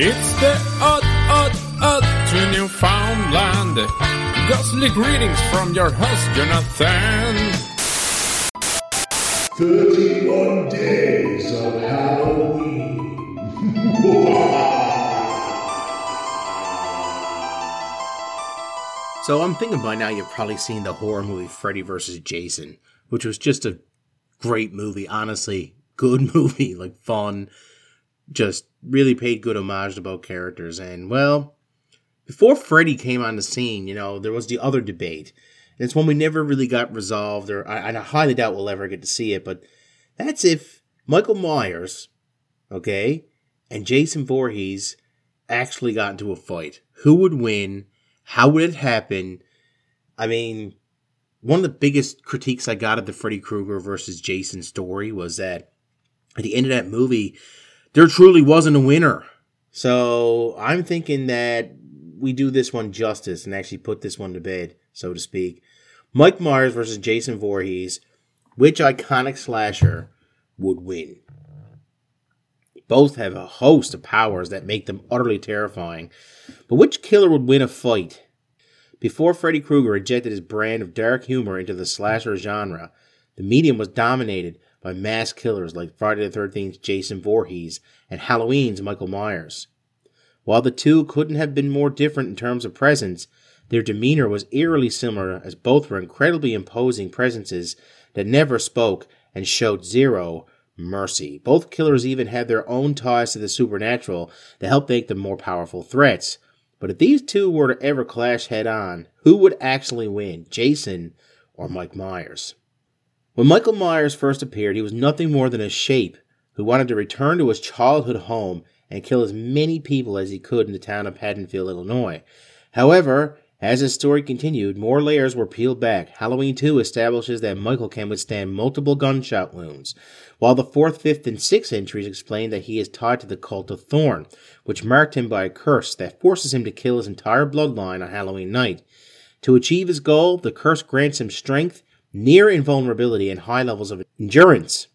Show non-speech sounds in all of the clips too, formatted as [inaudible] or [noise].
It's the odd, odd, odd to Newfoundland. Ghostly greetings from your host, Jonathan. 31 days of Halloween. [laughs] So I'm thinking by now you've probably seen the horror movie Freddy vs. Jason, which was just a great movie, honestly. Good [laughs] movie, like fun. Just really paid good homage to both characters. And well, before Freddy came on the scene, you know, there was the other debate. And it's one we never really got resolved, or I, I highly doubt we'll ever get to see it, but that's if Michael Myers, okay, and Jason Voorhees actually got into a fight. Who would win? How would it happen? I mean, one of the biggest critiques I got of the Freddy Krueger versus Jason story was that at the end of that movie, there truly wasn't a winner. So I'm thinking that we do this one justice and actually put this one to bed, so to speak. Mike Myers versus Jason Voorhees. Which iconic slasher would win? Both have a host of powers that make them utterly terrifying. But which killer would win a fight? Before Freddy Krueger injected his brand of dark humor into the slasher genre, the medium was dominated by mass killers like Friday the 13th's Jason Voorhees and Halloween's Michael Myers. While the two couldn't have been more different in terms of presence, their demeanor was eerily similar as both were incredibly imposing presences that never spoke and showed zero mercy. Both killers even had their own ties to the supernatural that helped make them more powerful threats. But if these two were to ever clash head on, who would actually win, Jason or Mike Myers? When Michael Myers first appeared, he was nothing more than a shape who wanted to return to his childhood home and kill as many people as he could in the town of Haddonfield, Illinois. However, as his story continued, more layers were peeled back. Halloween 2 establishes that Michael can withstand multiple gunshot wounds, while the 4th, 5th, and 6th entries explain that he is tied to the cult of Thorn, which marked him by a curse that forces him to kill his entire bloodline on Halloween night. To achieve his goal, the curse grants him strength, near invulnerability, and high levels of endurance,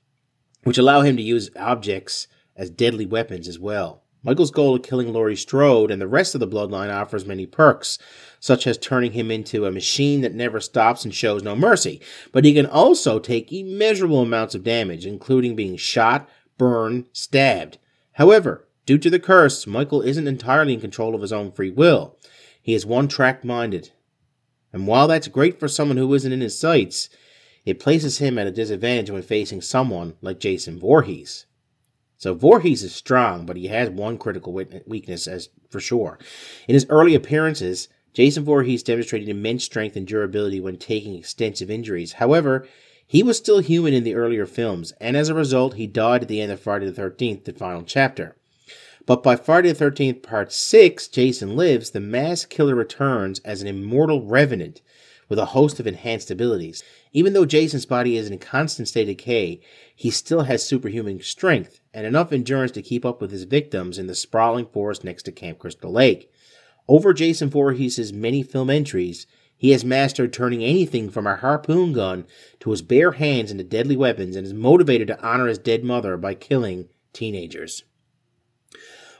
which allow him to use objects as deadly weapons as well. Michael's goal of killing Laurie Strode and the rest of the bloodline offers many perks, such as turning him into a machine that never stops and shows no mercy. But he can also take immeasurable amounts of damage, including being shot, burned, stabbed. However, due to the curse, Michael isn't entirely in control of his own free will. He is one track minded. And while that's great for someone who isn't in his sights, it places him at a disadvantage when facing someone like Jason Voorhees. So Voorhees is strong, but he has one critical weakness, as for sure. In his early appearances, Jason Voorhees demonstrated immense strength and durability when taking extensive injuries. However, he was still human in the earlier films, and as a result, he died at the end of Friday the 13th, the final chapter. But by Friday the 13th, Part 6, Jason Lives, the mass killer returns as an immortal revenant with a host of enhanced abilities. Even though Jason's body is in constant state of decay, he still has superhuman strength and enough endurance to keep up with his victims in the sprawling forest next to Camp Crystal Lake. Over Jason Voorhees' many film entries, he has mastered turning anything from a harpoon gun to his bare hands into deadly weapons and is motivated to honor his dead mother by killing teenagers.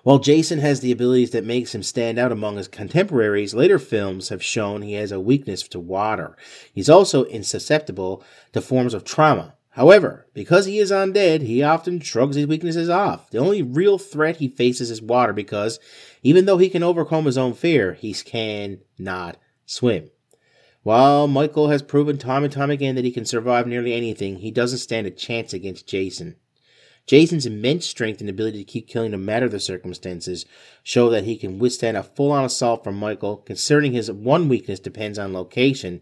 While Jason has the abilities that makes him stand out among his contemporaries, later films have shown he has a weakness to water. He's also insusceptible to forms of trauma. However, because he is undead, he often shrugs his weaknesses off. The only real threat he faces is water because, even though he can overcome his own fear, he cannot swim. While Michael has proven time and time again that he can survive nearly anything, he doesn't stand a chance against Jason. Jason's immense strength and ability to keep killing no matter the circumstances show that he can withstand a full on assault from Michael. considering his one weakness depends on location,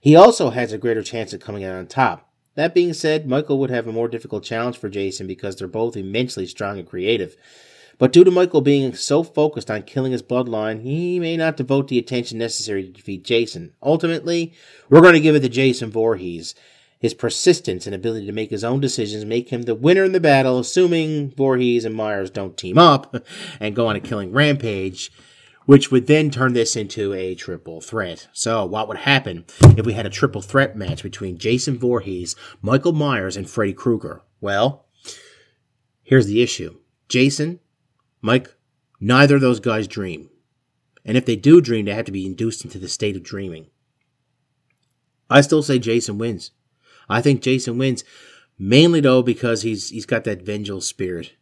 he also has a greater chance of coming out on top. That being said, Michael would have a more difficult challenge for Jason because they're both immensely strong and creative. But due to Michael being so focused on killing his bloodline, he may not devote the attention necessary to defeat Jason. Ultimately, we're going to give it to Jason Voorhees. His persistence and ability to make his own decisions make him the winner in the battle, assuming Voorhees and Myers don't team up [laughs] and go on a killing rampage, which would then turn this into a triple threat. So, what would happen if we had a triple threat match between Jason Voorhees, Michael Myers, and Freddy Krueger? Well, here's the issue Jason, Mike Neither of those guys dream. And if they do dream, they have to be induced into the state of dreaming. I still say Jason wins. I think Jason wins, mainly though because he's he's got that vengeful spirit.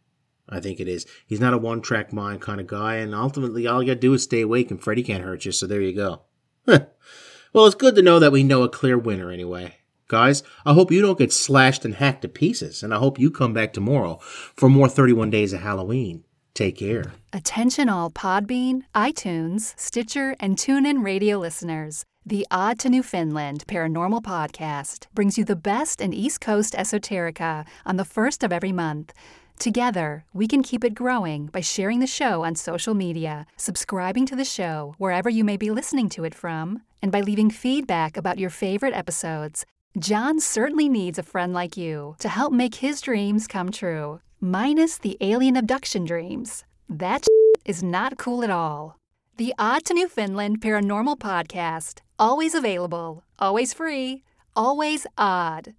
I think it is. He's not a one track mind kind of guy, and ultimately all you gotta do is stay awake and Freddy can't hurt you, so there you go. [laughs] well, it's good to know that we know a clear winner anyway. Guys, I hope you don't get slashed and hacked to pieces, and I hope you come back tomorrow for more 31 Days of Halloween. Take care. Attention all Podbean, iTunes, Stitcher, and TuneIn radio listeners. The Odd to Newfoundland Paranormal Podcast brings you the best in East Coast esoterica on the first of every month. Together, we can keep it growing by sharing the show on social media, subscribing to the show wherever you may be listening to it from, and by leaving feedback about your favorite episodes. Jon certainly needs a friend like you to help make his dreams come true, minus the alien abduction dreams. That [laughs] is not cool at all. The Odd to Newfoundland Paranormal Podcast, always available, always free, always odd.